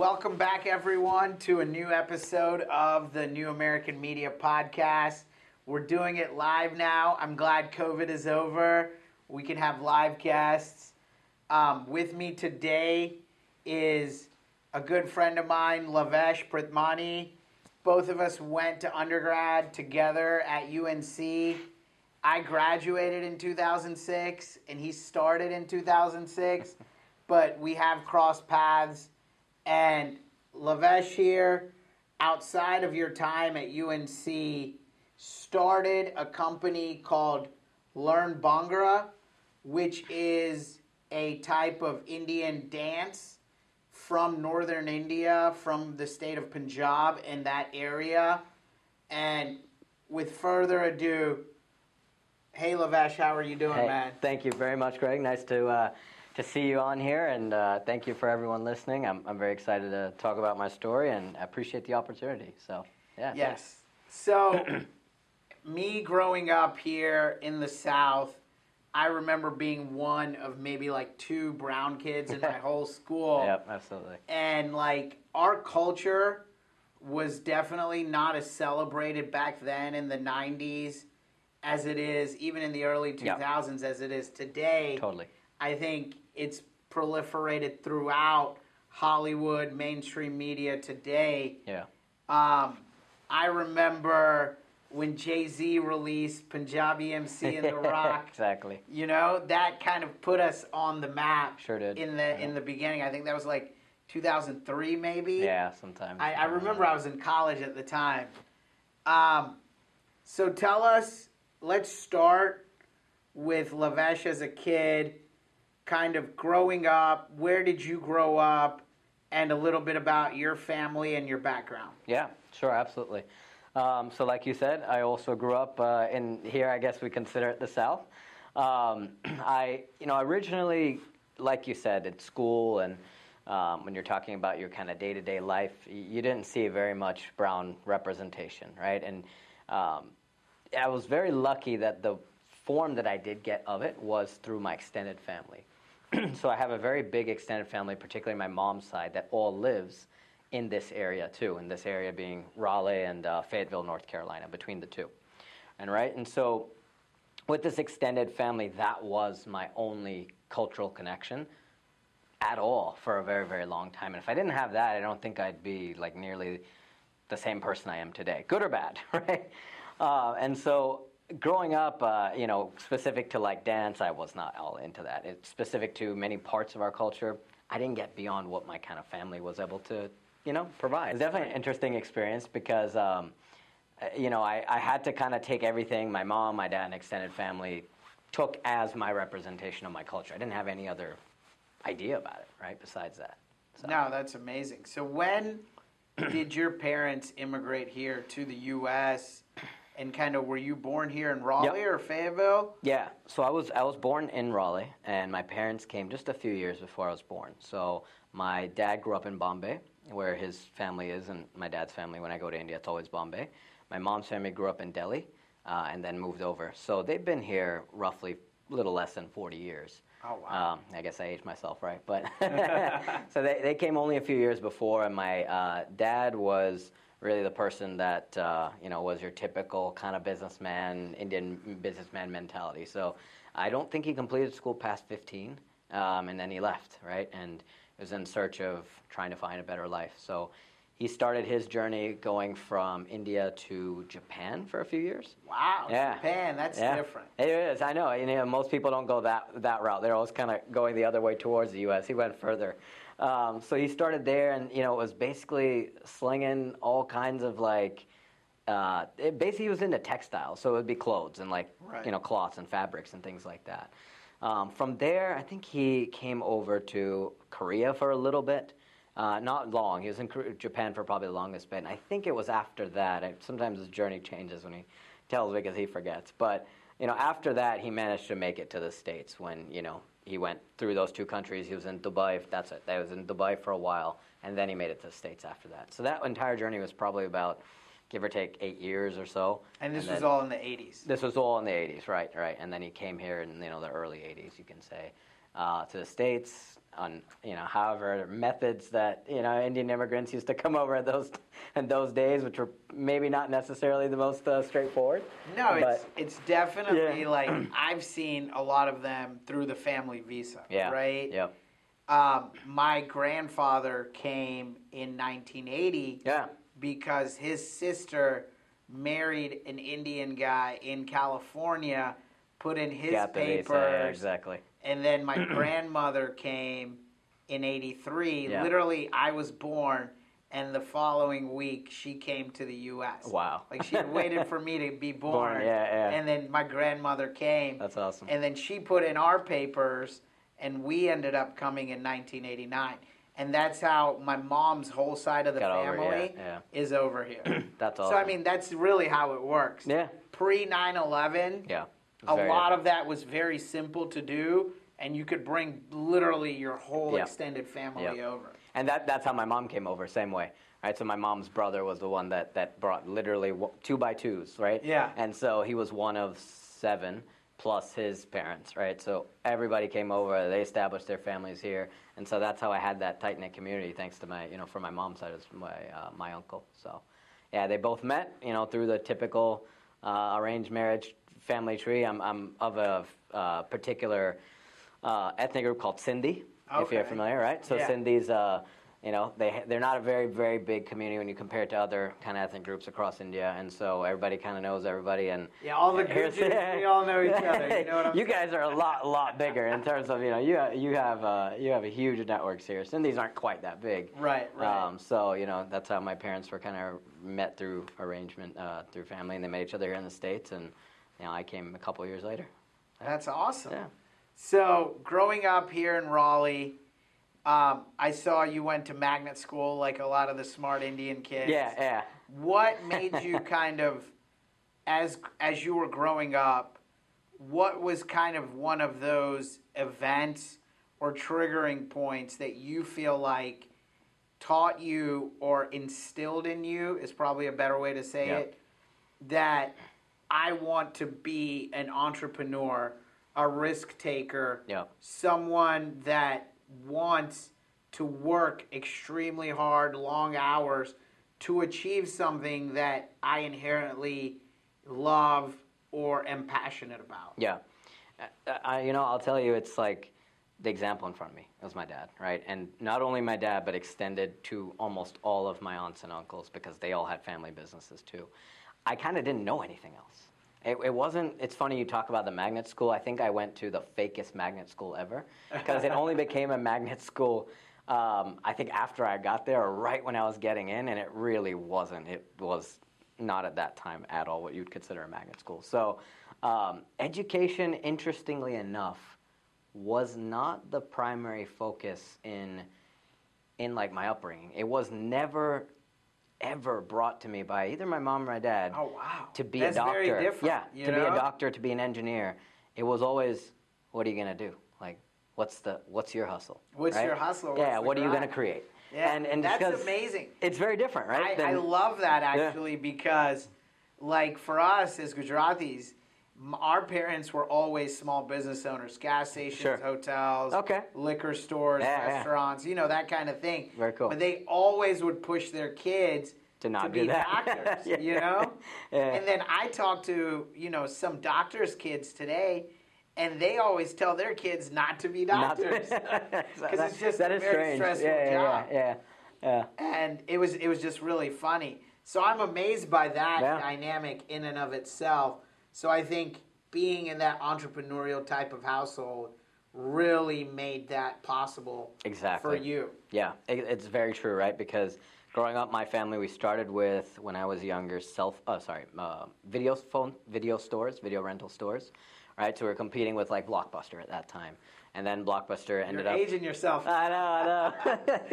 Welcome back, everyone, to a new episode of the New American Media Podcast. We're doing it live now. I'm glad COVID is over. We can have live guests. Um, with me today is a good friend of mine, Lavesh Pritmani. Both of us went to undergrad together at UNC. I graduated in 2006 and he started in 2006, but we have crossed paths. And Lavesh here, outside of your time at UNC, started a company called Learn Bhangra, which is a type of Indian dance from northern India, from the state of Punjab in that area. And with further ado, hey Lavesh, how are you doing, Hey, man? thank you very much, Greg. Nice to uh, to see you on here, and uh, thank you for everyone listening. I'm I'm very excited to talk about my story, and I appreciate the opportunity. So, yeah. Yes. So, me growing up here in the South, I remember being one of maybe like two brown kids in my whole school. Yep, absolutely. And like our culture was definitely not as celebrated back then in the 90s as it is even in the early Yeah. 2000s as it is today. Totally. I think it's proliferated throughout Hollywood, mainstream media today. Yeah. Um, I remember when Jay Z released Panjabi MC and The Rock. exactly. You know that kind of put us on the map. Sure did. In the in the beginning, I think that was like 2003, maybe. Yeah. Sometimes. I, I remember I was in college at the time. Um, so tell us. Let's start with Lavesh as a kid, kind of growing up. Where did you grow up? And a little bit about your family and your background. Yeah, sure, absolutely. Um, so, like you said, I also grew up uh, in here. I guess we consider it the South. Um, I, you know, originally, like you said, at school and um, when you're talking about your kind of day-to-day life, you didn't see very much brown representation, right? And um, I was very lucky that the form that I did get of it was through my extended family. so I have a very big extended family, particularly my mom's side, that all lives in this area too. In this area being Raleigh and uh, Fayetteville, North Carolina, between the two, and right. And so, with this extended family, that was my only cultural connection at all for a very, very long time. And if I didn't have that, I don't think I'd be like nearly the same person I am today, good or bad, right? Uh, and so growing up, uh, you know, specific to like dance, I was not all into that. It's specific to many parts of our culture. I didn't get beyond what my kind of family was able to, you know, provide. It's definitely an interesting experience because, um, uh, you know, I, I had to kind of take everything my mom, my dad, and extended family took as my representation of my culture. I didn't have any other idea about it, right? Besides that. So. No, that's amazing. So when did your parents immigrate here to the U.S. and kind of were you born here in Raleigh or Fayetteville? Yeah, so I was I was born in Raleigh, and my parents came just a few years before I was born. So my dad grew up in Bombay, where his family is, and my dad's family. When I go to India, it's always Bombay. My mom's family grew up in Delhi, uh, and then moved over. So they've been here roughly a little less than 40 years. Oh wow. Um, I guess I aged myself, right? But so they, they came only a few years before, and my uh, dad was really the person that uh, you know was your typical kind of businessman, Indian businessman mentality. So I don't think he completed school past 15, um, and then he left, right? And was in search of trying to find a better life. So he started his journey going from India to Japan for a few years. wow. yeah. Japan, that's Yeah. different. It is. I know. You know, most people don't go that that route. They're always kind of going the other way towards the U.S. He went further. Um, so he started there, and you know, it was basically slinging all kinds of like. Uh, it basically, he was into textiles, so it would be clothes and like Right. you know cloths and fabrics and things like that. Um, from there, I think he came over to Korea for a little bit. Uh, not long. He was in Japan for probably the longest bit. And I think it was after that. I, sometimes his journey changes when he tells because he forgets. But you know, after that, he managed to make it to the states. When you know he went through those two countries, he was in Dubai. That's it. That was in Dubai for a while, and then he made it to the states after that. So that entire journey was probably about, give or take, eight years or so. And this was then- all in the 80s. this was all in the 80s, right, right. And then he came here in, you know, the early 80s, you can say. Uh, to the states on you know however methods that you know Indian immigrants used to come over in those in those days, which were maybe not necessarily the most uh, straightforward. No, it's But- it's definitely Yeah. like I've seen a lot of them through the family visa. Yeah. Right. Yep. Um, my grandfather came in 1980 Yeah. because his sister married an Indian guy in California, put in his Got visa. Yeah, exactly. And then my grandmother came in 83. Yeah. Literally, I was born, and the following week she came to the U.S. Wow. Like she had waited for me to be born, Born, yeah, yeah. and then my grandmother came, That's awesome. and then she put in our papers, and we ended up coming in 1989. And that's how my mom's whole side of the Got over, family yeah, is over here. That's awesome. So I mean, that's really how it works. Yeah. Pre 9/11, Yeah. A Very lot of that was very simple to do, and you could bring literally your whole extended family over. And that, that's how my mom came over, same way. Right, so my mom's brother was the one that, that brought literally two by twos, right? Yeah. And so he was one of seven plus his parents, right? So everybody came over, they established their families here, and so that's how I had that tight knit community, thanks to my, you know, from my mom's side is my uh, my uncle. So, yeah, they both met, you know, through the typical uh, arranged marriage family tree. I'm I'm of a uh, particular uh, ethnic group called Sindhi, if you're familiar, right? So Yeah. Sindhis, uh, you know, they they're not a very very big community when you compare it to other kind of ethnic groups across India, and so everybody kind of knows everybody, and Yeah, all the Gujars, we all know each other. You know you guys are a lot, lot bigger in terms of you know you you have uh, you have a huge networks here. Sindhis aren't quite that big. Right, right. Um, so you know that's how my parents were kind of met through arrangement uh, through family, and they met each other here in the states, and you know I came a couple years later. That's awesome. Yeah. So, growing up here in Raleigh, um, I saw you went to magnet school like a lot of the smart Indian kids. Yeah, yeah. What made you kind of, as as you were growing up, what was kind of one of those events or triggering points that you feel like taught you or instilled in you is probably a better way to say Yeah. it that I want to be an entrepreneur, a risk taker, Yeah. someone that wants to work extremely hard, long hours to achieve something that I inherently love or am passionate about. Yeah. Uh, I, you know, I'll tell you, it's like the example in front of me was my dad, right? And not only my dad, but extended to almost all of my aunts and uncles because they all had family businesses too. I kind of didn't know anything else. It, it wasn't, it's funny you talk about the magnet school. I think I went to the fakest magnet school ever because it only became a magnet school. Um, I think after I got there, or right when I was getting in, and it really wasn't. It was not at that time at all what you'd consider a magnet school. So, um, education, interestingly enough, was not the primary focus in in like my upbringing. It was never ever brought to me by either my mom or my dad Oh wow. to be That's a doctor. very different. yeah, to be a doctor, to be an engineer. It was always, what are you gonna do? Like, what's the what's your hustle? What's right? your hustle? Yeah, What's what are you gonna create? Yeah, and and that's amazing. It's very different, right? I, I love that actually because, like for us as Gujaratis, our parents were always small business owners, gas stations, Sure. hotels, Okay. liquor stores, Yeah, yeah. restaurants, you know that kind of thing. Very cool. But they always would push their kids To not be do that. doctors, Yeah. you know. Yeah. And then I talk to you know some doctors' kids today. And they always tell their kids not to be doctors That- it's just that a is very strange. stressful yeah, job Yeah, yeah, yeah. and it was it was just really funny. So I'm amazed by that Yeah. dynamic in and of itself. So I think being in that entrepreneurial type of household really made that possible Exactly. for you. Yeah, it, it's very true, right? Because growing up, my family we started with when I was younger, self oh sorry, uh, video phone, video stores, video rental stores, right? So we are competing with like Blockbuster at that time, and then Blockbuster ended You're up. aging yourself. I know, I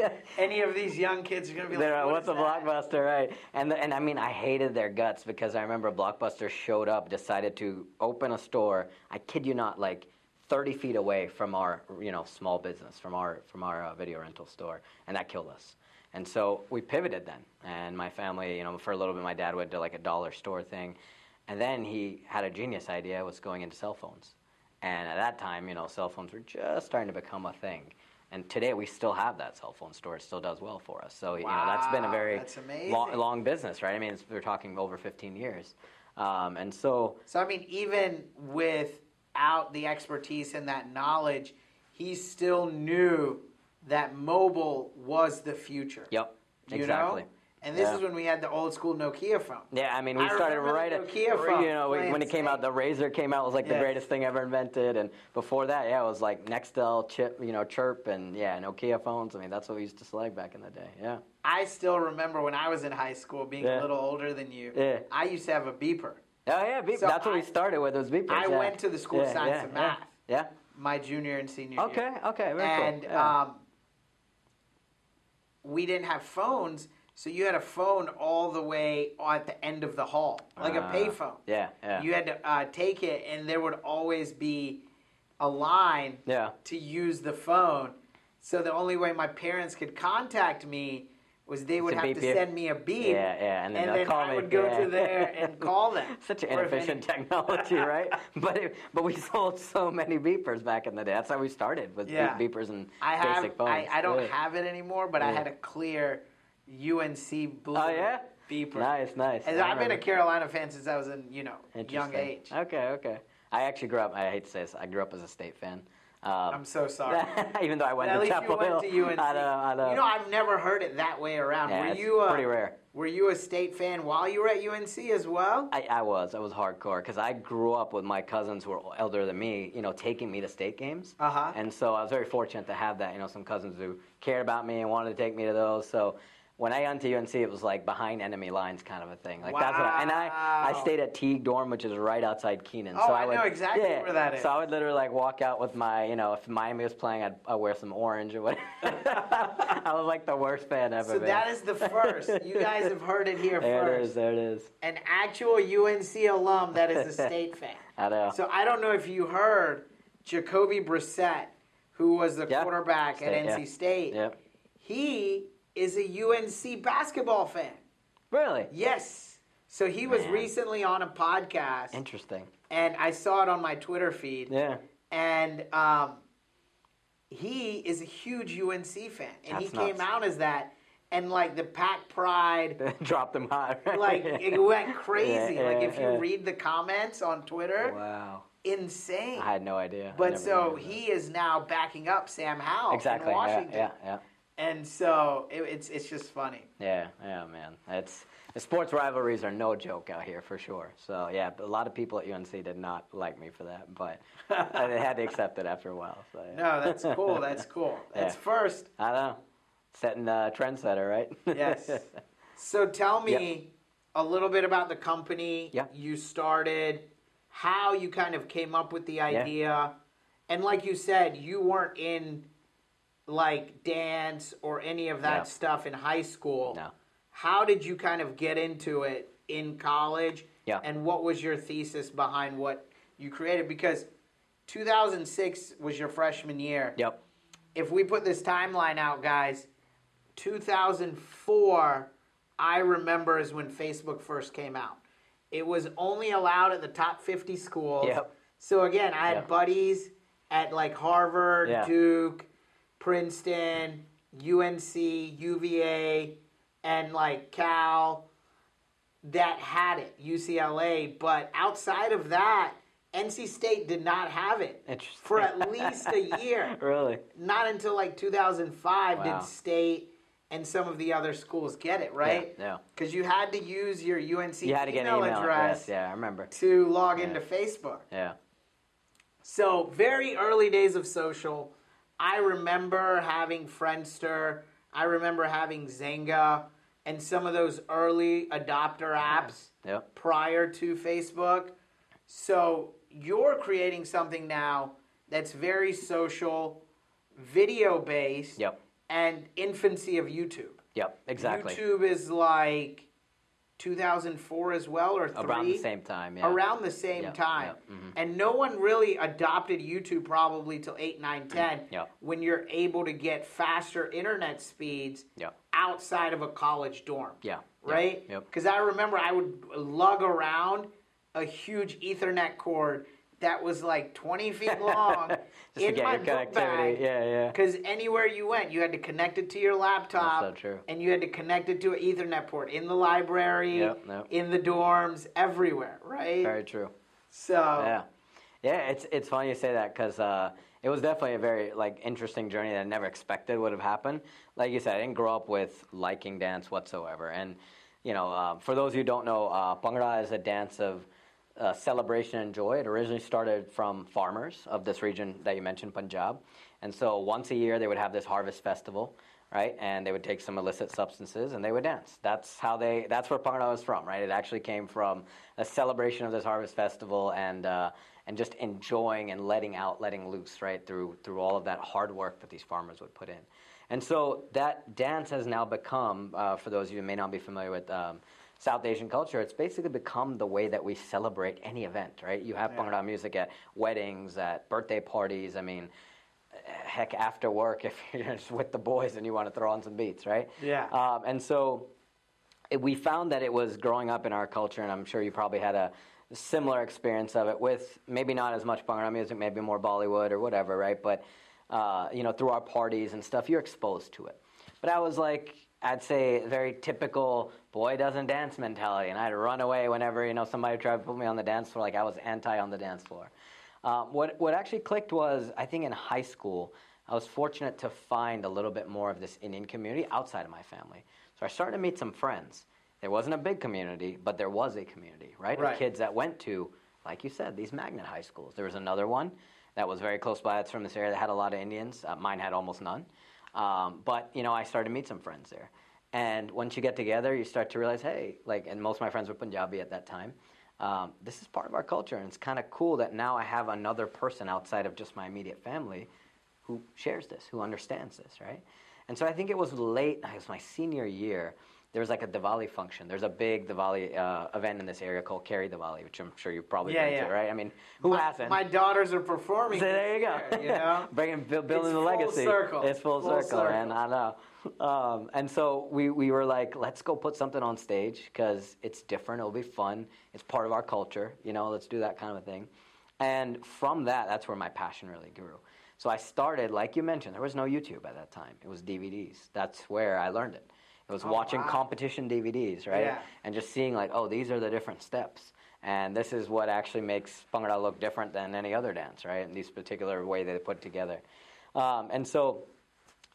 know. Any of these young kids are gonna be like, They're like, "What what's a that?" blockbuster, right? And the, and I mean, I hated their guts because I remember Blockbuster showed up, decided to open a store. I kid you not, like 30 feet away from our you know small business, from our from our uh, video rental store, and that killed us. And so we pivoted then, and my family, you know, for a little bit, my dad went to like a dollar store thing, and then he had a genius idea, was going into cell phones. And at that time, you know, cell phones were just starting to become a thing. And today we still have that cell phone store. It still does well for us. So, you know, that's been a very long, long business, right? I mean, it's, we're talking over 15 years. Um, and so, So I mean, even without the expertise and that knowledge, he still knew that mobile was the future. yep, exactly. know? And this Yeah. is when we had the old school Nokia phone. Yeah, I mean, we I started right at Nokia phone you know when it came out, the Razr came out was like the greatest thing ever invented, and before that, yeah, it was like Nextel, Chip, you know, Chirp, and yeah, Nokia phones. I mean, that's what we used to select back in the day. Yeah, I still remember when I was in high school, being a little older than you. Yeah. I used to have a beeper. oh yeah, beep. So that's what I- we started with. Was beepers. I yeah. went to the School Yeah, Science yeah, and yeah. Math Yeah. my junior and senior Okay. year. Okay. Very and cool. Yeah. um, we didn't have phones, so you had a phone all the way at the end of the hall, like a Ah, payphone. Yeah. Yeah. You had to uh, take it, and there would always be a line yeah. to use the phone. So the only way my parents could contact me was they would To have to send me a beep, Yeah, yeah, and then and then I me. would go Yeah. to there and call them. Such an inefficient technology, right? but it, but we sold so many beepers back in the day. That's how we started with Yeah. beep- beepers and I have. basic phones. I, I don't Yeah. have it anymore, but I had a clear UNC blue Oh yeah. beeper. Nice, nice. And I've been a. Carolina fan since I was in you know young age. Okay, okay. I actually grew up. I hate to say this. I grew up as a state fan. Um, I'm so sorry. even though I went at to least Chapel you went Hill. to UNC. I know, I know. You know, I've never heard it that way around. yeah, were it's you uh, pretty rare. Were you a state fan while you were at UNC as well? I, I was. I was hardcore because I grew up with my cousins who were elder than me. You know, taking me to state games. Uh huh. And so I was very fortunate to have that. You know, some cousins who cared about me and wanted to take me to those. So when I got to UNC, it was like behind enemy lines kind of a thing. Like that's what I, and I I stayed at Teague dorm, which is right outside Kenan. Oh, so I would, know exactly yeah, where that is. So I would literally like walk out with my, you know, if Miami was playing, I'd, I'd wear some orange or whatever. I was like the worst fan ever. So man. that is the first. You guys have heard it here there first. There it is. An actual UNC alum that is a state fan. I know. So I don't know if you heard Jacoby Brissett, who was the Yeah. quarterback State, at yeah. NC State. Yep. He is a UNC basketball fan. Really Yes. So he was Man. recently on a podcast, interesting. and I saw it on my Twitter feed. Yeah. And um, he is a huge UNC fan, and he That's came nuts. out as that. And like the Pack Pride, Dropped them high. right? like it went crazy. Yeah, like if you yeah. read the comments on Twitter, Wow. insane. I had no idea. But so he is now backing up Sam Howell exactly. in Yeah, Washington, yeah, yeah, and so it, it's it's just funny. yeah, yeah, man. It's the sports rivalries are no joke out here for sure. So yeah, a lot of people at UNC did not like me for that, but I had to accept it after a while. So yeah. No, that's cool. That's cool. That's Yeah. first. I know. Setting the trendsetter, right? Yes. So tell me a little bit about the company Yeah. you started, how you kind of came up with the idea, and like you said, you weren't in like dance or any of that No. stuff in high school. no. How did you kind of get into it in college? Yeah. And what was your thesis behind what you created? Because 2006 was your freshman year. Yep. If we put this timeline out, guys, 2004, I remember is when Facebook first came out. It was only allowed at the top 50 schools. Yep. So again, I had Yep. buddies at like Harvard, Yeah. Duke, Princeton, UNC, UVA, and like Cal that had it, UCLA. But outside of that, NC State did not have it for at least a year. really? Not until like 2005 Wow. did State and some of the other schools get it, right? Yeah. Because you had to use your UNC You had to get an email email address Yes, yeah, I remember. to log Yeah. into Facebook. Yeah. So, very early days of social. I remember having Friendster. I remember having Xanga and some of those early adopter apps Yep. prior to Facebook. So, you're creating something now that's very social, video based, Yep. and infancy of YouTube. Yep. Exactly. YouTube is like 2004 as well, or three? Around the same time. Yeah. around the same Yep, time. yep, mhm. And no one really adopted YouTube probably till 8, 9, 10 Yep. when you're able to get faster internet speeds outside of a college dorm. Yeah. Right? Yep. Because I remember I would lug around a huge Ethernet cord that was like 20 feet long Just to in get my your connectivity. bag. Yeah, yeah. Because anywhere you went, you had to connect it to your laptop. That's so true. And you had to connect it to an Ethernet port in the library, Yep, yep. in the dorms, everywhere, right? Very true. So, Yeah, yeah. It's it's funny you say that because uh, it was definitely a very like interesting journey that I never expected would have happened. Like you said, I didn't grow up with liking dance whatsoever, and you know, uh, for those who don't know, uh, Bhangra is a dance of uh, celebration and joy. It originally started from farmers of this region that you mentioned, Punjab, and so once a year they would have this harvest festival. Right, and they would take some illicit substances and they would dance. That's how they. That's where Bhangra was from. Right, it actually came from a celebration of this harvest festival and uh, and just enjoying and letting out, letting loose, right, through through all of that hard work that these farmers would put in. And so that dance has now become, uh, for those of you who may not be familiar with um, South Asian culture, it's basically become the way that we celebrate any event, right? You have Yeah. Bhangra music at weddings, at birthday parties. I mean, heck, after work if you're just with the boys and you want to throw on some beats, right? Yeah. Um, and so it, we found that it was growing up in our culture, and I'm sure you probably had a similar experience of it with maybe not as much Bhangra music, maybe more Bollywood or whatever, right? But uh, you know, through our parties and stuff, you're exposed to it. But I was like, I'd say very typical boy doesn't dance mentality, and I'd run away whenever you know somebody tried to put me on the dance floor. Like I was anti on the dance floor. Um, what what actually clicked was I think in high school I was fortunate to find a little bit more of this Indian community outside of my family. So I started to meet some friends. There wasn't a big community, but there was a community, right? Right. Of kids that went to, like you said, these magnet high schools. There was another one that was very close by. That's from this area that had a lot of Indians. Uh, mine had almost none. Um, but you know, I started to meet some friends there. And once you get together, you start to realize, hey, like, and most of my friends were Punjabi at that time. Um, this is part of our culture, and it's kind of cool that now I have another person outside of just my immediate family who shares this, who understands this, right? And so I think it was late, it was my senior year. There was like a Diwali function. There's a big Diwali uh, event in this area called Cary Diwali, which I'm sure you've probably Yeah, been yeah. to, right? I mean, who my, hasn't? My daughters are performing. So there you go. year, you know? Bringing, bu- building It's the full legacy. circle. It's full, Full circle, man. circle. I know. Um, and so we, we were like, let's go put something on stage because it's different. It'll be fun. It's part of our culture. You know, let's do that kind of a thing. And from that, that's where my passion really grew. So I started, like you mentioned, there was no YouTube at that time. It was DVDs. That's where I learned it. It was Oh, watching wow. competition DVDs, right? Yeah. And just seeing like, oh, these are the different steps. And this is what actually makes Bhangra look different than any other dance, right? In this particular way they put together. Um, and so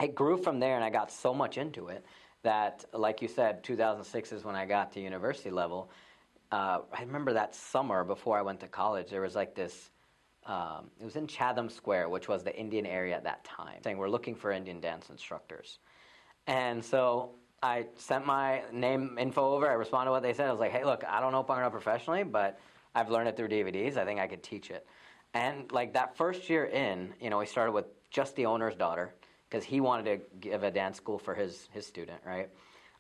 it grew from there, and I got so much into it that, like you said, 2006 is when I got to university level. Uh, I remember that summer before I went to college, there was like this. Um, it was in Chatham Square, which was the Indian area at that time, saying we're looking for Indian dance instructors. And so I sent my name info over. I responded to what they said. I was like, hey, look, I don't know Bhangra professionally, but I've learned it through DVDs. I think I could teach it. And like that first year in, you know, we started with just the owner's daughter because he wanted to give a dance school for his, his student, right?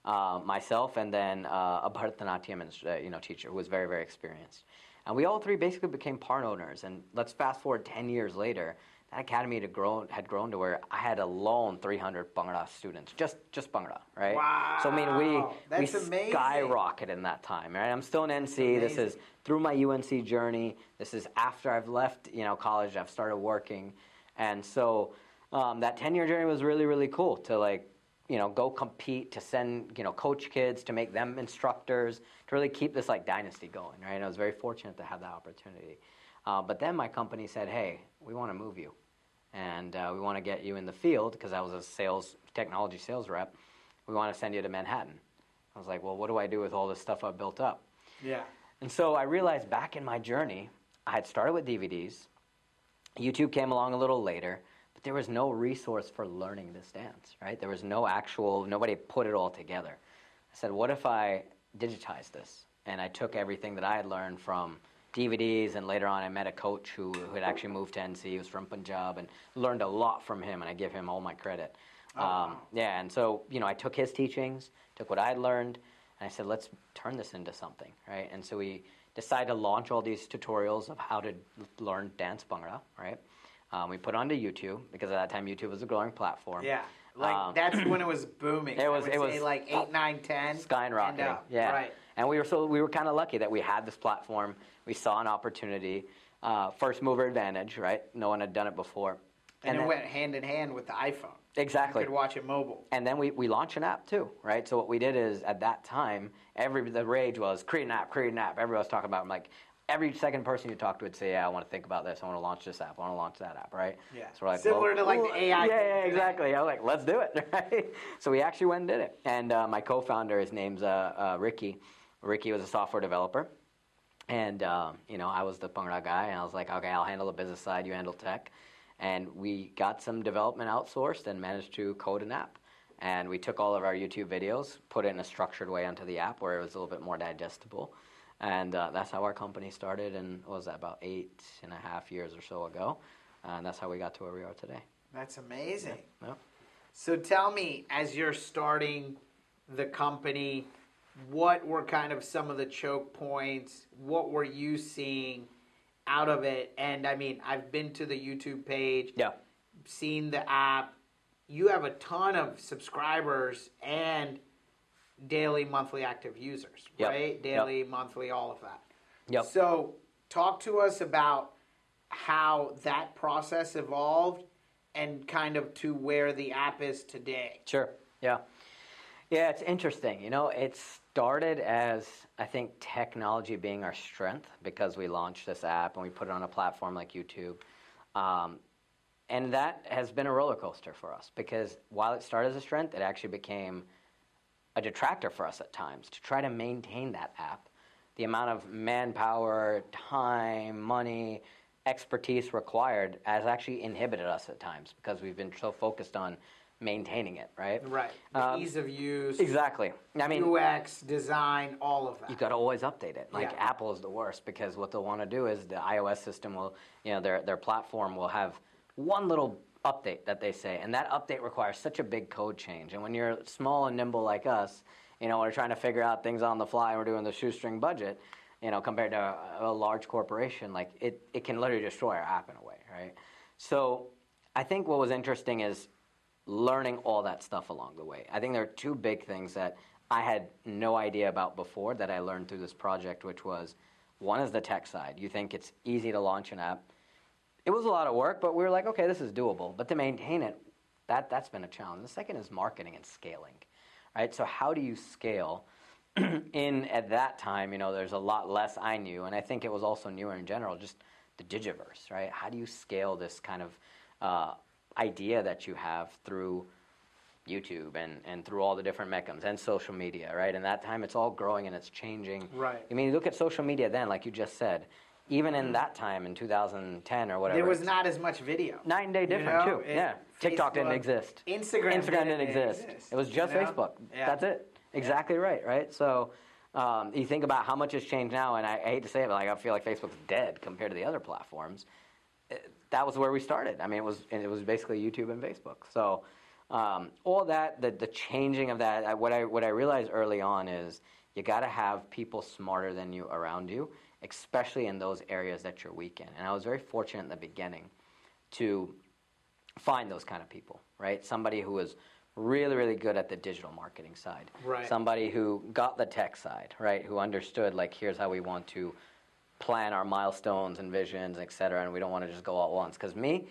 Uh, myself and then uh, a Bharatanatyam uh, you know, teacher who was very, very experienced. And we all three basically became part owners. And let's fast forward 10 years later, that academy had grown, had grown to where I had alone 300 Bhangra students, just, just Bhangra, right? Wow. So, I mean, we, That's we amazing. skyrocketed in that time, right? I'm still in NC. This is through my UNC journey. This is after I've left, you know, college. I've started working. And so um, that 10-year journey was really, really cool to, like, you know, go compete, to send, you know, coach kids, to make them instructors, to really keep this, like, dynasty going, right? And I was very fortunate to have that opportunity. Uh, but then my company said, hey, we want to move you. And uh, we want to get you in the field because I was a sales, technology sales rep. We want to send you to Manhattan. I was like, well, what do I do with all this stuff I've built up? Yeah. And so I realized back in my journey, I had started with DVDs. YouTube came along a little later, there was no resource for learning this dance, right? There was no actual, nobody put it all together. I said, what if I digitized this? And I took everything that I had learned from DVDs, and later on I met a coach who, who had actually moved to NC. He was from Punjab, and learned a lot from him, and I give him all my credit. Oh, wow. um, yeah, and so, you know, I took his teachings, took what I had learned, and I said, let's turn this into something, right? And so we decided to launch all these tutorials of how to learn dance bhangra, right? Um, we put onto YouTube because at that time YouTube was a growing platform. Yeah. Like Um, that's when it was booming. it was- it was like eight, nine, ten. skyrocketing. and. Yeah. Right. And we were so we were kind of lucky that we had this platform. We saw an opportunity, uh, first mover advantage, right? No one had done it before. And, then- it went hand in hand with the iPhone. Exactly. You could watch it mobile. and then we, we launched an app too, right? So what we did is at that time, every the rage was create an app, create an app. Everybody was talking about. it. I'm like, every second person you talk to would say, yeah, I want to think about this. I want to launch this app. I want to launch that app, right? Yeah. So we're like, Similar well, to, like, the AI Yeah, yeah, exactly. I was like, let's do it, right? So we actually went and did it. And uh, my co-founder, his name's uh, uh, Ricky. Ricky was a software developer. And um, you know, I was the punk rock guy, and I was like, okay, I'll handle the business side, you handle tech. And we got some development outsourced and managed to code an app. And we took all of our YouTube videos, put it in a structured way onto the app where it was a little bit more digestible. And uh, that's how our company started, and what was that about eight and a half years or so ago? And that's how we got to where we are today. That's amazing. Yep. So tell me, as you're starting the company, what were kind of some of the choke points? What were you seeing out of it? And I mean, I've been to the YouTube page, Yeah. seen the app. You have a ton of subscribers and daily, monthly active users, Yep. right? Yep. Daily, monthly, all of that. Yep. So, talk to us about how that process evolved and kind of to where the app is today. Sure. Yeah. Yeah, it's interesting. You know, it started as I think technology being our strength because we launched this app and we put it on a platform like YouTube. Um, and that has been a roller coaster for us because while it started as a strength, it actually became a detractor for us at times to try to maintain that app. The amount of manpower, time, money, expertise required has actually inhibited us at times because we've been so focused on maintaining it, right? Right. Um, ease of use, Exactly. I mean, UX, design, all of that. You've got to always update it. Like Yeah. Apple is the worst because what they'll want to do is the iOS system will, you know, their their platform will have one little update that they say, and that update requires such a big code change. And when you're small and nimble like us, you know, we're trying to figure out things on the fly. and We're doing the shoestring budget, you know, compared to a, a large corporation, like it it can literally destroy our app in a way, right? So I think what was interesting is learning all that stuff along the way. I think there are two big things that I had no idea about before that I learned through this project, which was one is the tech side. You think it's easy to launch an app. It was a lot of work, but we were like, okay, this is doable. But to maintain it, that that's been a challenge. The second is marketing and scaling. Right? So how do you scale? in at that time, you know, there's a lot less I knew, and I think it was also newer in general, just the digiverse, right? How do you scale this kind of uh, idea that you have through YouTube and, and through all the different mechanisms and social media, right? And that time it's all growing and it's changing. Right. I mean, look at social media then, like you just said, even in that time in 2010 or whatever. there was not as much video. night and day you different know? too. Yeah. TikTok didn't exist. Instagram, Instagram didn't exist. It was just you know? Facebook. Yeah. That's it. Exactly right. Right. So um, you think about how much has changed now, and I, I hate to say it, but like I feel like Facebook's dead compared to the other platforms. It- that was where we started. I mean, it was and it was basically YouTube and Facebook. So um, all that, the the changing of that. What I what I realized early on is you got to have people smarter than you around you, especially in those areas that you're weak in. And I was very fortunate in the beginning to find those kind of people, right? Somebody who was really, really good at the digital marketing side. Right. Somebody who got the tech side, right? Who understood, like, here's how we want to plan our milestones and visions, et cetera, and we don't want to just go all at once. Because me,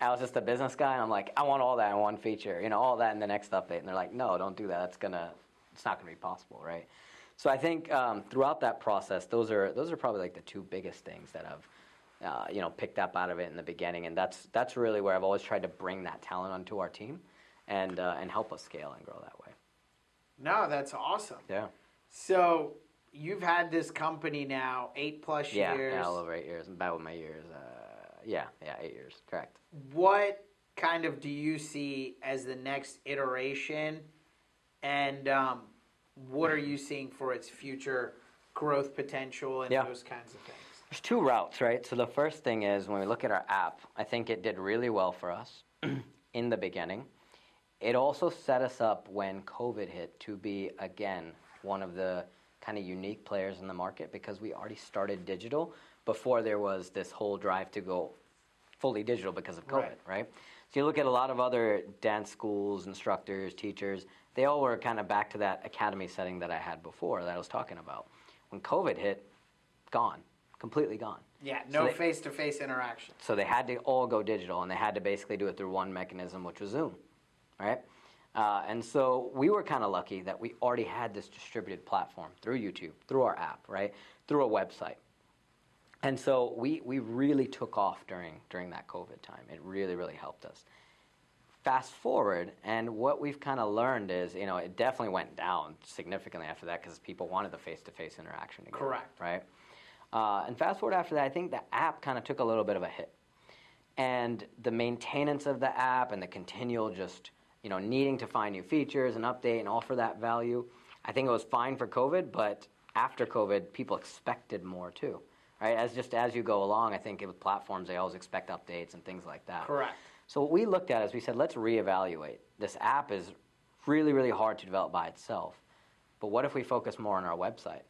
I was just a business guy, and I'm like, I want all that in one feature, you know, all that in the next update. And they're like, no, don't do that. That's gonna, it's not gonna be possible, right? So I think um, throughout that process, those are those are probably like the two biggest things that I've uh, you know picked up out of it in the beginning, and that's that's really where I've always tried to bring that talent onto our team, and uh, and help us scale and grow that way. No, that's awesome. Yeah, So you've had this company now eight plus yeah, years. yeah, a little over eight years. About with my years, uh, yeah, yeah, eight years, correct. what kind of do you see as the next iteration and um, what are you seeing for its future growth potential and Yeah. those kinds of things There's two routes, right? So the first thing is when we look at our app, I think it did really well for us in the beginning. It also set us up when COVID hit to be again one of the kind of unique players in the market because we already started digital before there was this whole drive to go fully digital because of COVID, Right. right? So you look at a lot of other dance schools, instructors, teachers, they all were kind of back to that academy setting that I had before that I was talking about. When COVID hit, gone, completely gone. Yeah, no face to face interaction. So they had to all go digital, and they had to basically do it through one mechanism, which was Zoom, right? Uh, and so we were kind of lucky that we already had this distributed platform through YouTube, through our app, right, through a website. And so we, we really took off during, during that COVID time. It really, really helped us. Fast forward, and what we've kind of learned is, you know, it definitely went down significantly after that because people wanted the face to face interaction again. Correct. Right? Uh, and fast forward after that, I think the app kind of took a little bit of a hit. And the maintenance of the app and the continual just, you know, needing to find new features and update and offer that value, I think it was fine for COVID, but after COVID, people expected more too. Right? As just as you go along, I think with platforms, they always expect updates and things like that. Correct. So what we looked at is we said, let's reevaluate. This app is really, really hard to develop by itself. But what if we focus more on our website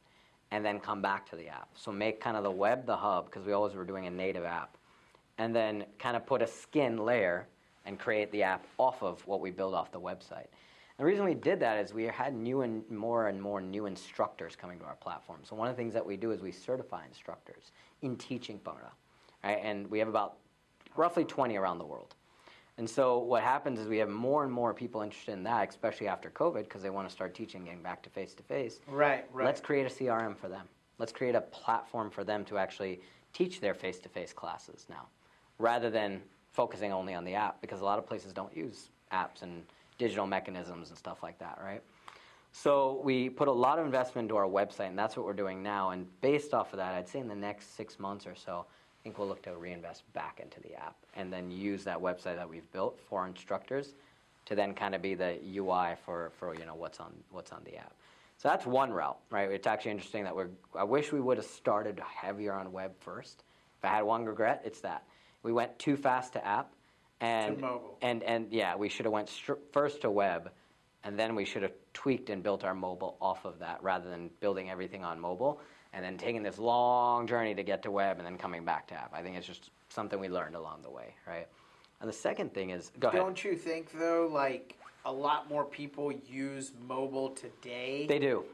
and then come back to the app? So make kind of the web the hub because we always were doing a native app, and then kind of put a skin layer and create the app off of what we build off the website. The reason we did that is we had new and more and more new instructors coming to our platform. So one of the things that we do is we certify instructors in teaching Bhangra, right? And we have about roughly 20 around the world. And so what happens is we have more and more people interested in that, especially after COVID, because they want to start teaching, getting back to face to face. Right, right. Let's create a CRM for them. Let's create a platform for them to actually teach their face to face classes now, rather than focusing only on the app, because a lot of places don't use apps and digital mechanisms and stuff like that, right? So we put a lot of investment into our website, and that's what we're doing now. And based off of that, I'd say in the next six months or so, think we'll look to reinvest back into the app and then use that website that we've built for instructors to then kind of be the UI for, for you know what's on what's on the app. So that's one route, right? It's actually interesting that we're. I wish we would have started heavier on web first. If I had one regret, it's that we went too fast to app, and mobile. and and yeah, we should have went str- first to web, and then we should have tweaked and built our mobile off of that rather than building everything on mobile and then taking this long journey to get to web and then coming back to app. I think it's just something we learned along the way, right? And the second thing is, go ahead. Don't you think though, like a lot more people use mobile today They do.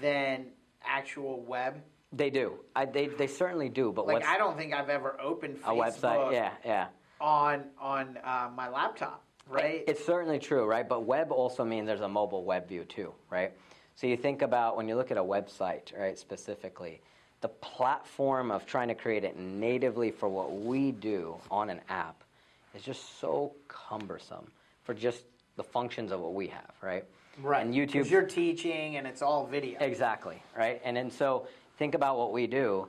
than actual web? They do. I, they, they certainly do. But Like I don't think I've ever opened a website? Yeah, yeah. on on uh, my laptop, right? It's certainly true, right? But web also means there's a mobile web view too, right? So you think about when you look at a website, right, specifically, the platform of trying to create it natively for what we do on an app is just so cumbersome for just the functions of what we have, right? right. And YouTube you're teaching and it's all video. Exactly, right? And then so think about what we do.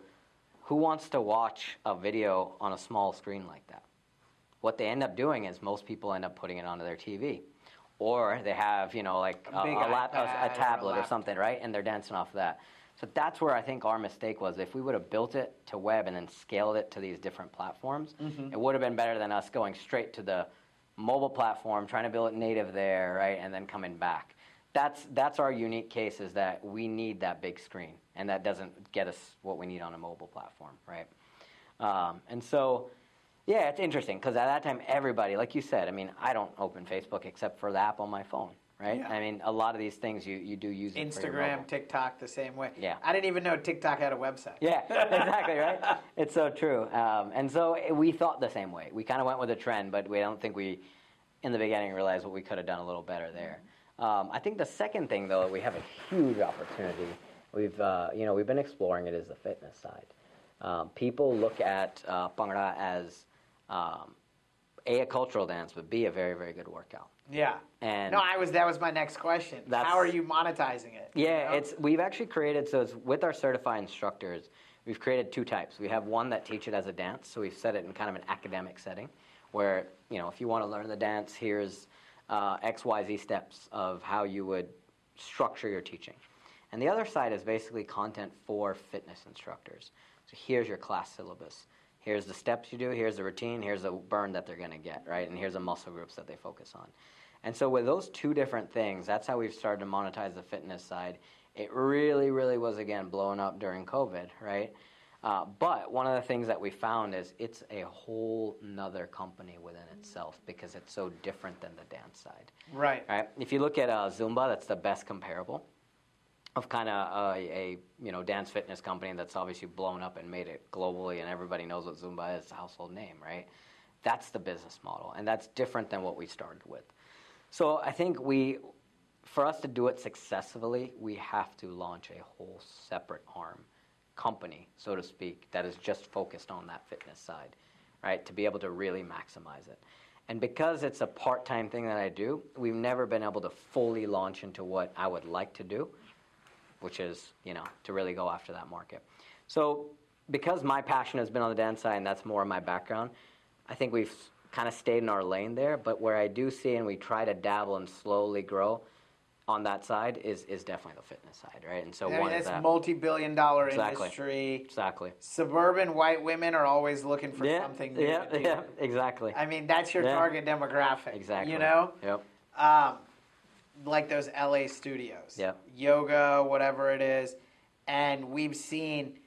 Who wants to watch a video on a small screen like that? What they end up doing is most people end up putting it onto their TV. Or they have, you know, like A a, a, lap, or a, tablet or laptop. something, right? And they're dancing off of that. So that's where I think our mistake was. If we would have built it to web and then scaled it to these different platforms, Mm-hmm. it would have been better than us going straight to the mobile platform, trying to build it native there, right, and then coming back. That's that's our unique case is that we need that big screen, and that doesn't get us what we need on a mobile platform, right? Um, and so, yeah, it's interesting because at that time, everybody, like you said, I mean, I don't open Facebook except for the app on my phone, right? Yeah. I mean, a lot of these things you, you do use it for your Instagram. TikTok, the same way. Yeah. I didn't even know TikTok had a website. Yeah, exactly, right? It's so true. Um, and so eh, we thought the same way. We kind of went with a trend, but we don't think we, in the beginning, realized what we could have done a little better there. Um, I think the second thing, though, we have a huge opportunity. We've, uh, you know, we've been exploring it is the fitness side. Um, people look at uh, Bhangra as um, a, a cultural dance, but b a very, very good workout. Yeah. And no, I was. That was my next question. How are you monetizing it? you Yeah, know? it's we've actually created so it's with our certified instructors. We've created two types. We have one that teach it as a dance, so we've set it in kind of an academic setting, where you know if you want to learn the dance, here's uh, X Y Z steps of how you would structure your teaching. And the other side is basically content for fitness instructors. So here's your class syllabus. Here's the steps you do. Here's the routine. Here's the burn that they're going to get, right? And here's the muscle groups that they focus on. And so with those two different things, that's how we've started to monetize the fitness side. It really, really was again blown up during COVID, right? Uh, but one of the things that we found is it's a whole nother company within itself because it's so different than the dance side. Right. Right. If you look at uh, Zumba, that's the best comparable of kind of a, uh, a you know dance fitness company that's obviously blown up and made it globally, and everybody knows what Zumba is, household name, right? That's the business model, and that's different than what we started with. So I think we, for us to do it successfully, we have to launch a whole separate arm company, so to speak, that is just focused on that fitness side, right? To be able to really maximize it. And because it's a part time thing that I do, we've never been able to fully launch into what I would like to do, which is, you know, to really go after that market. So, because my passion has been on the dance side and that's more of my background, I think we've kind of stayed in our lane there. But where I do see and we try to dabble and slowly grow on that side is, is definitely the fitness side, right? And so I mean, one is it's that. multi-billion dollar Exactly. industry. exactly. Suburban white women are always looking for Yeah, something new. yeah, yeah, exactly. I mean, that's your Yeah. target demographic. exactly. You know, Yep. um, like those LA studios. Yep. Yoga, whatever it is, and we've seen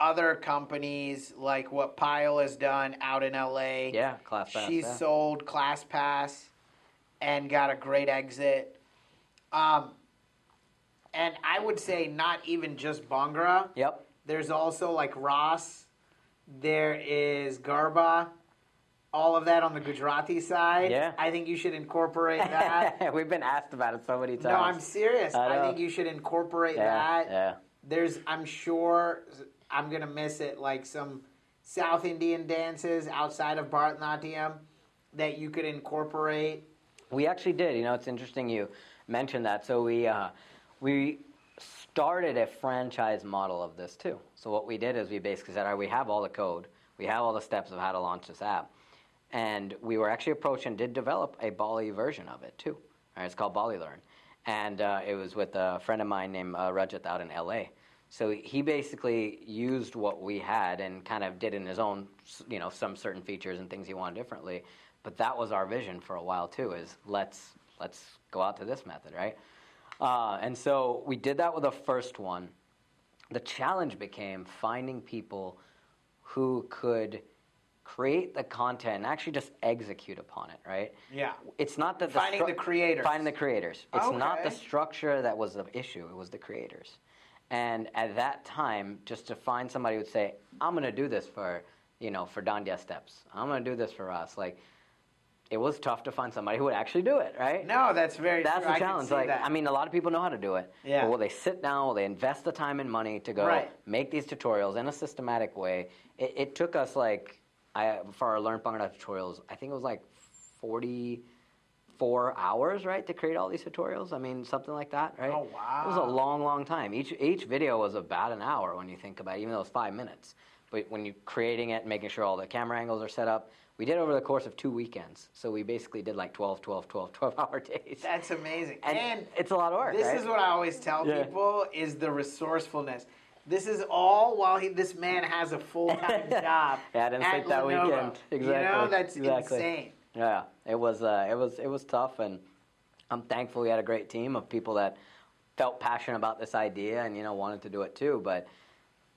other companies like what Payal has done out in LA. Yeah, ClassPass. She's yeah. sold ClassPass and got a great exit. Um, and I would say not even just Bhangra. Yep. There's also like Raas. There is Garba. All of that on the Gujarati side. Yeah. I think you should incorporate that. We've been asked about it so many times. no, I'm serious. I I, think you should incorporate yeah, that. Yeah. There's, I'm sure, I'm gonna miss it. Like some South Indian dances outside of Bharatanatyam that you could incorporate. We actually did. You know, it's interesting you mentioned that. So we uh, we started a franchise model of this too. So what we did is we basically said, all right, we have all the code, we have all the steps of how to launch this app, and we were actually approached and did develop a Bali version of it too. Right, it's called Bali Learn, and uh, it was with a friend of mine named uh, Rajat out in LA. So he basically used what we had and kind of did in his own, you know, some certain features and things he wanted differently. But that was our vision for a while too. Is let's let's go out to this method, right? Uh, and so we did that with the first one. The challenge became finding people who could create the content and actually just execute upon it, right? Yeah. It's not that the Finding the creators. Finding the creators. It's not the structure that was the issue. It was the creators. And at that time, just to find somebody who would say, "I'm going to do this for, you know, for Dandia Steps. I'm going to do this for us." Like, it was tough to find somebody who would actually do it, right? No, that's very. That's true. the I challenge. see Like, that. I mean, a lot of people know how to do it. Yeah. But will they sit down? Will they invest the time and money to go Right. make these tutorials in a systematic way? It, it took us like, I for our Learn Bhangra tutorials, I think it was like forty-four hours, right, to create all these tutorials. I mean, something like that, right? Oh, wow! It was a long, long time. Each each video was about an hour when you think about it, even though it's five minutes. But when you're creating it, and making sure all the camera angles are set up, we did it over the course of two weekends. So we basically did like 12, 12, 12, 12 hour days. That's amazing. And, And, it's a lot of work. this right? is what I always tell Yeah. people is the resourcefulness. This is all while he, this man has a full time job. Yeah, I didn't think that Lenovo. weekend. You know, Exactly. that's Exactly. insane. Yeah, it was uh, it was it was tough, and I'm thankful we had a great team of people that felt passionate about this idea and you know wanted to do it too. But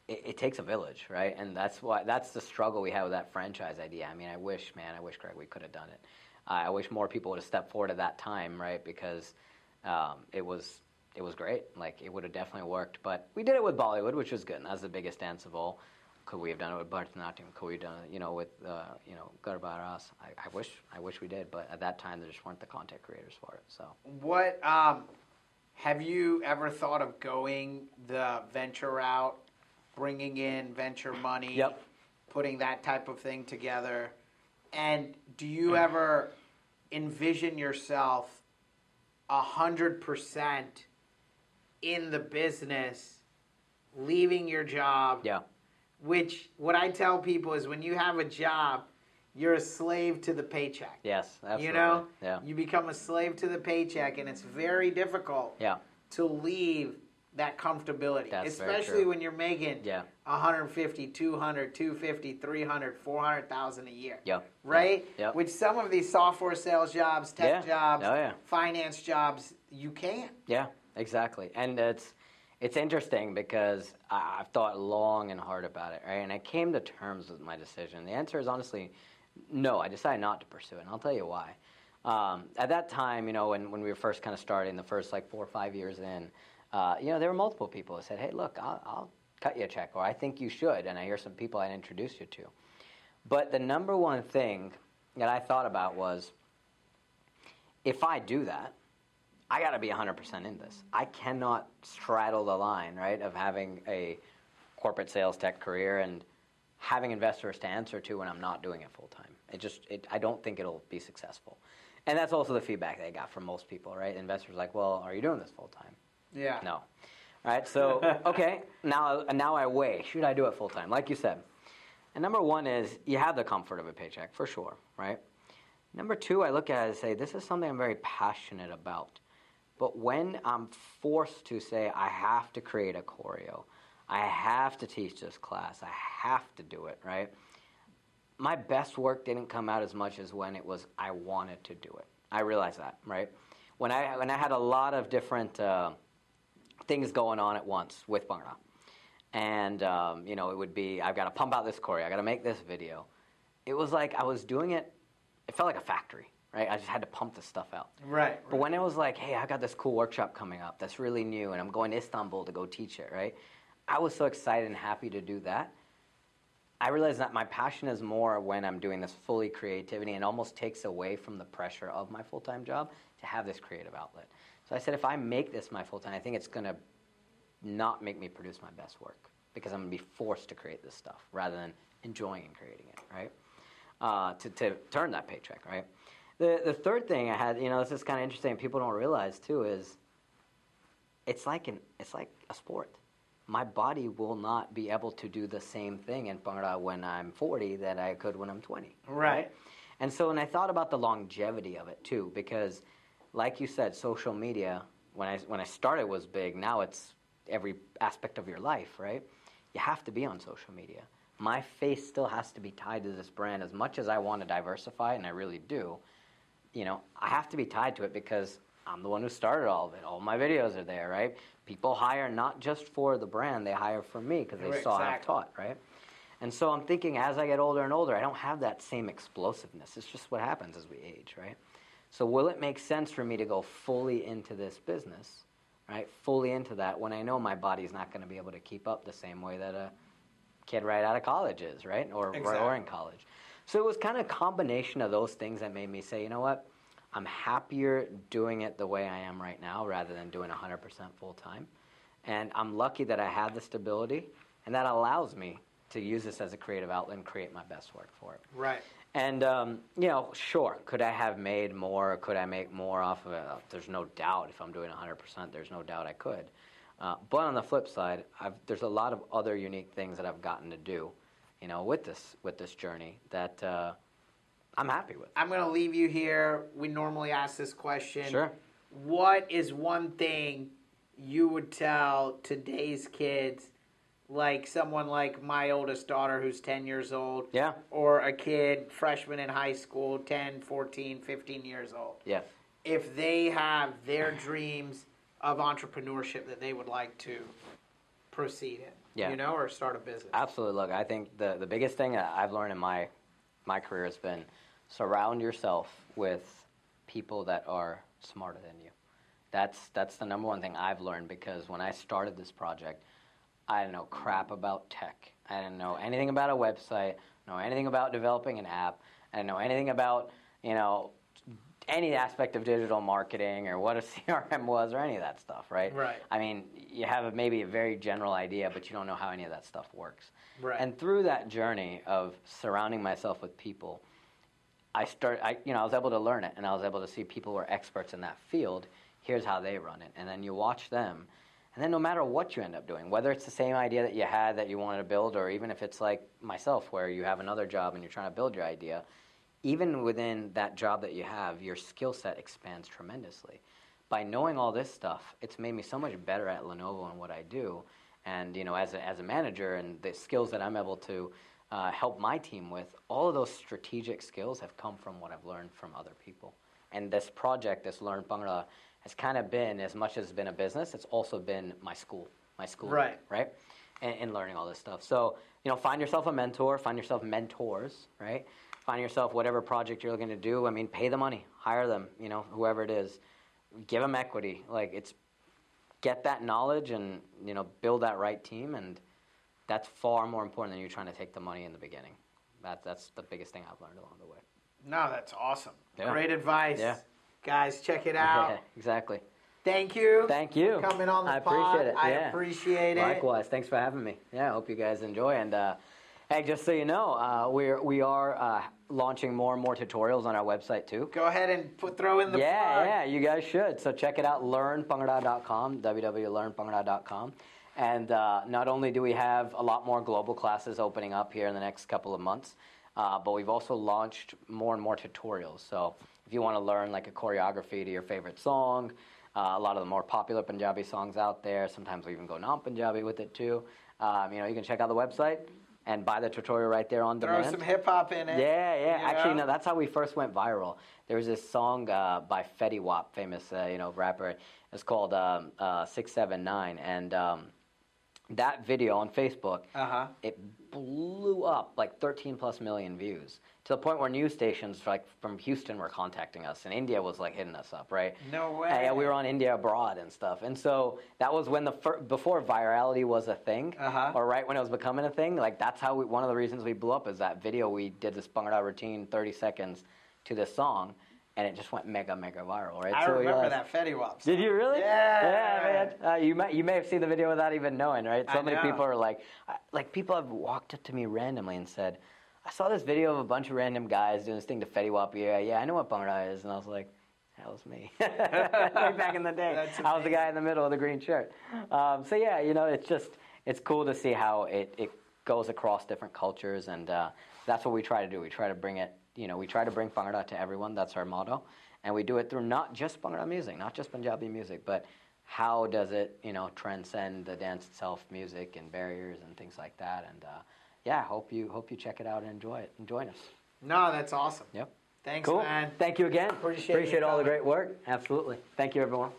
it, it takes a village, right? And that's why that's the struggle we had with that franchise idea. I mean, I wish, man, I wish Greg we could have done it. Uh, I wish more people would have stepped forward at that time, right? Because um, it was it was great. Like it would have definitely worked. But we did it with Bollywood, which was good. And that's the biggest dance of all. Could we have done it with Bharatanatyam? Could we have done it, you know, with uh, you know Garba Ras? I, I wish I wish we did, but at that time there just weren't the content creators for it. So What um, have you ever thought of going the venture route, bringing in venture money, Yep. putting that type of thing together? And do you ever envision yourself a hundred percent in the business, leaving your job? yeah, Which what I tell people is when you have a job, you're a slave to the paycheck. yes, absolutely. You know, yeah, you become a slave to the paycheck, and it's very difficult yeah, to leave that comfortability, That's especially when you're making yeah, 150, 200, 250, 300, 400,000 a year. yeah. Right? Yep. Which some of these software sales jobs, tech Yeah. jobs, Oh, yeah. finance jobs, you can't. Yeah, exactly. And it's it's interesting because I, I've thought long and hard about it, right? And I came to terms with my decision. The answer is honestly no. I decided not to pursue it, and I'll tell you why. Um, at that time, you know, when, when we were first kind of starting, the first like four or five years in, uh, you know, there were multiple people who said, "Hey, look, I'll, I'll cut you a check," or "I think you should," and I hear some people I'd introduce you to. But the number one thing that I thought about was, if I do that, I got to be 100% in this. I cannot straddle the line, right, of having a corporate sales tech career and having investors to answer to when I'm not doing it full time. It just, it, I don't think it'll be successful. And that's also the feedback they got from most people, right? Investors like, well, are you doing this full time? Yeah. No. Right. So okay, now now I weigh should I do it full time? Like you said. And number one is you have the comfort of a paycheck for sure, right? Number two, I look at it and say this is something I'm very passionate about. But when I'm forced to say I have to create a choreo, I have to teach this class, I have to do it, right? My best work didn't come out as much as when it was I wanted to do it. I realize that, right? When I when I had a lot of different uh, things going on at once with Bhangra. And, um, you know, it would be, I've got to pump out this choreo, I've got to make this video. It was like I was doing it, it felt like a factory, right? I just had to pump the stuff out. Right. But when it was like, hey, I got this cool workshop coming up that's really new and I'm going to Istanbul to go teach it, right? I was so excited and happy to do that. I realized that my passion is more when I'm doing this fully creativity and almost takes away from the pressure of my full time job to have this creative outlet. So I said, if I make this my full time, I think it's going to not make me produce my best work because I'm going to be forced to create this stuff rather than enjoying and creating it, right? Uh, to, to turn that paycheck, right? The, the third thing I had, you know, this is kind of interesting, people don't realize too, is it's like, an, it's like a sport. My body will not be able to do the same thing in Bhangra when I'm 40 that I could when I'm 20. Right. And so when I thought about the longevity of it too, because like you said, social media, when I, when I started was big, now it's every aspect of your life, right? You have to be on social media. My face still has to be tied to this brand as much as I want to diversify, and I really do. You know, I have to be tied to it because I'm the one who started all of it. All my videos are there, right? People hire not just for the brand, they hire for me because they Right, saw I've exactly. taught, right? And so I'm thinking as I get older and older, I don't have that same explosiveness. It's just what happens as we age, right? So will it make sense for me to go fully into this business, right? Fully into that when I know my body's not going to be able to keep up the same way that a kid right out of college is, right? Or, or in college. So it was kind of a combination of those things that made me say, you know what? I'm happier doing it the way I am right now rather than doing 100% full time. And I'm lucky that I have the stability, and that allows me to use this as a creative outlet and create my best work for it. Right. And um, you know, sure, could I have made more? Could I make more off of it? There's no doubt. If I'm doing 100%, there's no doubt I could. Uh, but on the flip side, I've, there's a lot of other unique things that I've gotten to do, you know, with this with this journey that uh, I'm happy with. I'm going to leave you here. We normally ask this question. Sure. What is one thing you would tell today's kids, like someone like my oldest daughter who's 10 years old, Yeah. or a kid, freshman in high school, 10, 14, 15 years old? Yeah. If they have their dreams of entrepreneurship that they would like to proceed in, Yeah. you know, or start a business. Absolutely. Look, I think the, the biggest thing that I've learned in my my career has been surround yourself with people that are smarter than you. That's that's the number one thing I've learned because when I started this project, I didn't know crap about tech. I didn't know anything about a website, know anything about developing an app. I didn't know anything about, you know, any aspect of digital marketing or what a CRM was or any of that stuff, right? Right. I mean, you have a, maybe a very general idea, but you don't know how any of that stuff works. Right. And through that journey of surrounding myself with people, I start, I, you know, I was able to learn it, and I was able to see people who are experts in that field. Here's how they run it, and then you watch them, and then no matter what you end up doing, whether it's the same idea that you had that you wanted to build, or even if it's like myself, where you have another job and you're trying to build your idea, even within that job that you have, your skill set expands tremendously. By knowing all this stuff, it's made me so much better at Lenovo and what I do. And you know, as a, as a manager, and the skills that I'm able to uh, help my team with, all of those strategic skills have come from what I've learned from other people. And this project, this Learn Bhangra, has kind of been, as much as it's been a business, it's also been my school. my school, Right. right, and, and learning all this stuff. So you know, find yourself a mentor, find yourself mentors, right? Find yourself whatever project you're looking to do. I mean, pay the money, hire them, you know, whoever it is, give them equity. Like it's get that knowledge and you know build that right team, and that's far more important than you trying to take the money in the beginning. That that's the biggest thing I've learned along the way. No, that's awesome. Yeah. Great advice. Yeah. Guys, check it out. Yeah, exactly. Thank you. Thank you. coming on the I pod. appreciate it. I yeah. appreciate it. Likewise. Thanks for having me. Yeah, I hope you guys enjoy. And uh, hey, just so you know, uh, we're we are uh, launching more and more tutorials on our website too. Go ahead and put throw in the yeah, plug. yeah, you guys should. So check it out, learnbhangra.com, www.learnbhangra.com. And uh, not only do we have a lot more global classes opening up here in the next couple of months, uh, but we've also launched more and more tutorials. So if you want to learn like a choreography to your favorite song, uh, a lot of the more popular Punjabi songs out there, sometimes we even go non-Punjabi with it too. Um, you know, you can check out the website and buy the tutorial right there on the Throw demand. some hip hop in it. Yeah, yeah. Actually, know? no, that's how we first went viral. There was this song uh, by Fetty Wap, famous, uh, you know, rapper. It's called um, uh, Six Seven Nine, and um, that video on Facebook, Uh-huh. it blew up like 13 plus million views to the point where news stations like from Houston were contacting us, and India was like hitting us up, right? No way. Yeah, we were on India abroad and stuff, and so that was when the fir- before virality was a thing, Uh-huh. or right when it was becoming a thing. Like that's how we, one of the reasons we blew up is that video we did this Bhangra routine, 30 seconds to this song, and it just went mega mega viral, right? I So remember that Fetty Wap. Did you really? Yeah. Yeah, man. Uh, you may you may have seen the video without even knowing, right? So I many know. people are like, like people have walked up to me randomly and said, "I saw this video of a bunch of random guys doing this thing to Fetty Wap. Yeah, yeah, I know what Bhangra is." And I was like, "That was me." Way back in the day, I was the guy in the middle of the green shirt. Um, so yeah, you know, it's just it's cool to see how it it goes across different cultures, and uh, that's what we try to do. We try to bring it. You know, we try to bring Bhangra to everyone. That's our motto, and we do it through not just Bhangra music, not just Punjabi music, but how does it, you know, transcend the dance itself, music and barriers and things like that. And uh, yeah, hope you hope you check it out and enjoy it and join us. No, that's awesome. Yep. Thanks, Cool. man. Thank you again. Appreciate you all the great work. Absolutely. Thank you, everyone.